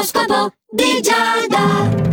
L'oroscopo di Giada.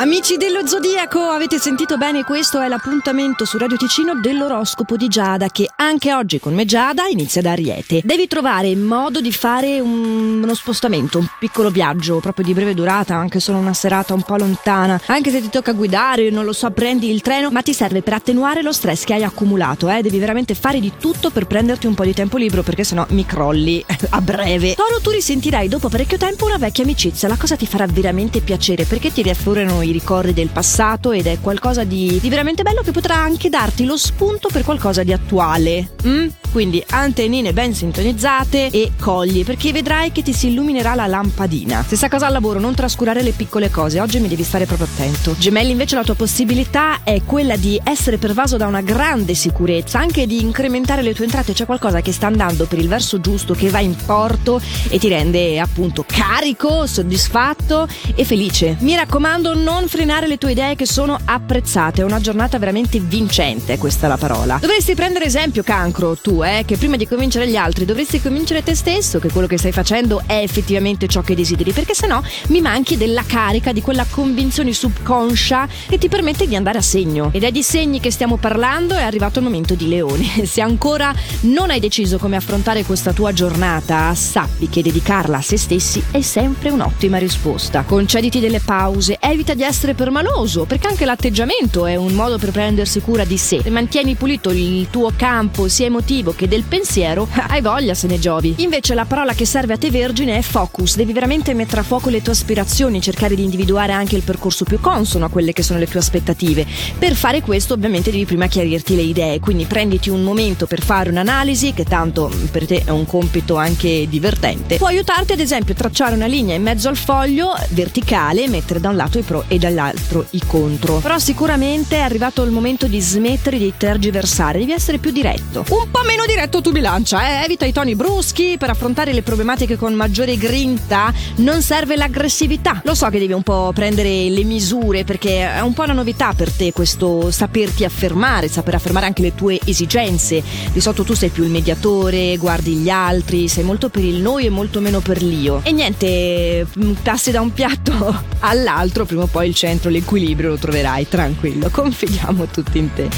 Amici dello Zodiaco, avete sentito bene? Questo è l'appuntamento su Radio Ticino dell'oroscopo di Giada che anche oggi con me Giada inizia da Ariete. Devi trovare modo di fare un, uno spostamento, un piccolo viaggio proprio di breve durata, anche solo una serata un po' lontana. Anche se ti tocca guidare, non lo so, prendi il treno, ma ti serve per attenuare lo stress che hai accumulato, eh? Devi veramente fare di tutto per prenderti un po' di tempo libero perché sennò mi crolli a breve. Toro, tu risentirai dopo parecchio tempo una vecchia amicizia, la cosa ti farà veramente piacere perché ti riaffiorano i i ricordi del passato ed è qualcosa di, di veramente bello che potrà anche darti lo spunto per qualcosa di attuale. Mm? Quindi antennine ben sintonizzate e cogli perché vedrai che ti si illuminerà la lampadina. Stessa cosa al lavoro, non trascurare le piccole cose, oggi mi devi stare proprio attento. Gemelli invece la tua possibilità è quella di essere pervaso da una grande sicurezza, anche di incrementare le tue entrate, c'è qualcosa che sta andando per il verso giusto, che va in porto e ti rende appunto carico, soddisfatto e felice. Mi raccomando, non frenare le tue idee che sono apprezzate, è una giornata veramente vincente, questa è la parola. Dovresti prendere esempio, cancro, tu eh, che prima di convincere gli altri dovresti convincere te stesso che quello che stai facendo è effettivamente ciò che desideri, perché sennò mi manchi della carica, di quella convinzione subconscia che ti permette di andare a segno. Ed è di segni che stiamo parlando, è arrivato il momento di leone. Se ancora non hai deciso come affrontare questa tua giornata, sappi che dedicarla a se stessi è sempre un'ottima risposta. Concediti delle pause, evita di essere permaloso, perché anche l'atteggiamento è un modo per prendersi cura di sé. Se mantieni pulito il tuo campo sia emotivo che del pensiero, hai voglia se ne giovi. Invece la parola che serve a te vergine è focus, devi veramente mettere a fuoco le tue aspirazioni, cercare di individuare anche il percorso più consono a quelle che sono le tue aspettative. Per fare questo ovviamente devi prima chiarirti le idee, quindi prenditi un momento per fare un'analisi, che tanto per te è un compito anche divertente. Può aiutarti ad esempio a tracciare una linea in mezzo al foglio verticale e mettere da un lato i pro e dall'altro i contro. Però sicuramente è arrivato il momento di smettere di tergiversare, devi essere più diretto. Un po' meno diretto tu bilancia, eh? evita i toni bruschi per affrontare le problematiche con maggiore grinta, non serve l'aggressività. Lo so che devi un po' prendere le misure perché è un po' una novità per te questo saperti affermare, saper affermare anche le tue esigenze. Di solito tu sei più il mediatore, guardi gli altri, sei molto per il noi e molto meno per l'io. E niente, mm, passi da un piatto all'altro, prima o poi il centro, l'equilibrio lo troverai, tranquillo, confidiamo tutti in te.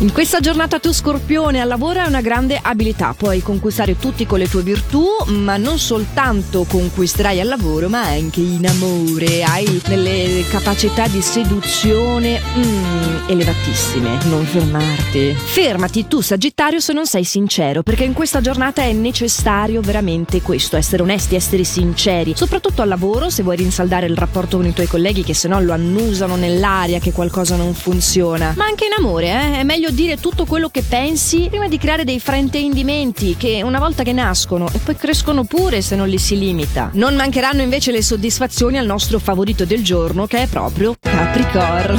In questa giornata tu scorpione al lavoro è una grande abilità, puoi conquistare tutti con le tue virtù, ma non soltanto conquisterai al lavoro, ma anche in amore, hai delle capacità di seduzione mm, elevatissime, non fermarti. Fermati tu Sagittario se non sei sincero, perché in questa giornata è necessario veramente questo, essere onesti, essere sinceri, soprattutto al lavoro se vuoi rinsaldare il rapporto con i tuoi colleghi che se no lo annusano nell'aria che qualcosa non funziona. Ma anche in amore, eh? è meglio dire tutto quello che pensi prima di creare dei fraintendimenti che una volta che nascono e poi crescono pure se non li si limita. Non mancheranno invece le soddisfazioni al nostro favorito del giorno che è proprio Capricorno.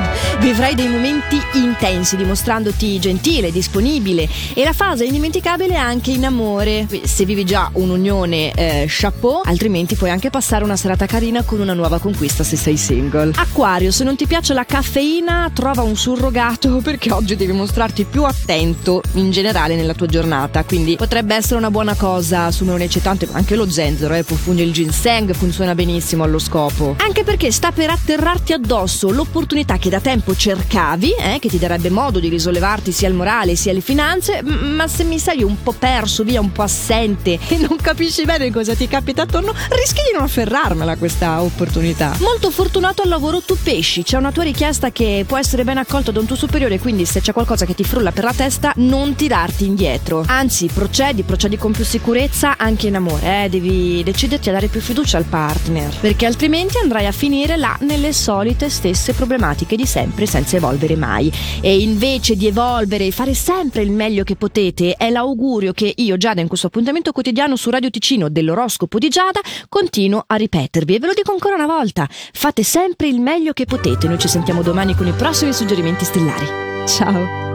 Vivrai dei momenti intensi dimostrandoti gentile, disponibile e la fase indimenticabile anche in amore. Se vivi già un'unione eh, chapeau, altrimenti puoi anche passare una serata carina con una nuova conquista se sei single. Acquario, se non ti piace la caffeina, trova un surrogato perché oggi devi mostrarti più attento in generale nella tua giornata, quindi potrebbe essere una buona cosa assumere un eccitante, anche lo zenzero, eh, profundi il ginseng, funziona benissimo allo scopo. Anche perché sta per atterrarti addosso l'opportunità che da tempo cercavi, eh, che ti darebbe modo di risollevarti sia il morale sia le finanze, ma se mi sei un po' perso, via un po' assente e non capisci bene cosa ti capita attorno, rischi di non afferrarmela questa opportunità. Molto fortunato al lavoro tu pesci, c'è una tua richiesta che può essere ben accolta da un tuo superiore, quindi se c'è qualcosa che ti frulla per la testa, non tirarti indietro. Anzi, procedi, procedi con più sicurezza anche in amore, eh? devi deciderti a dare più fiducia al partner, perché altrimenti andrai a finire là nelle solite stesse problematiche di sempre senza evolvere mai. E invece di evolvere e fare sempre il meglio che potete, è l'augurio che io, Giada, in questo appuntamento quotidiano su Radio Ticino dell'oroscopo di Giada, continuo a ripetervi e ve lo dico ancora una volta, fate sempre il meglio che potete. Noi ci sentiamo domani con i prossimi suggerimenti stellari. Ciao!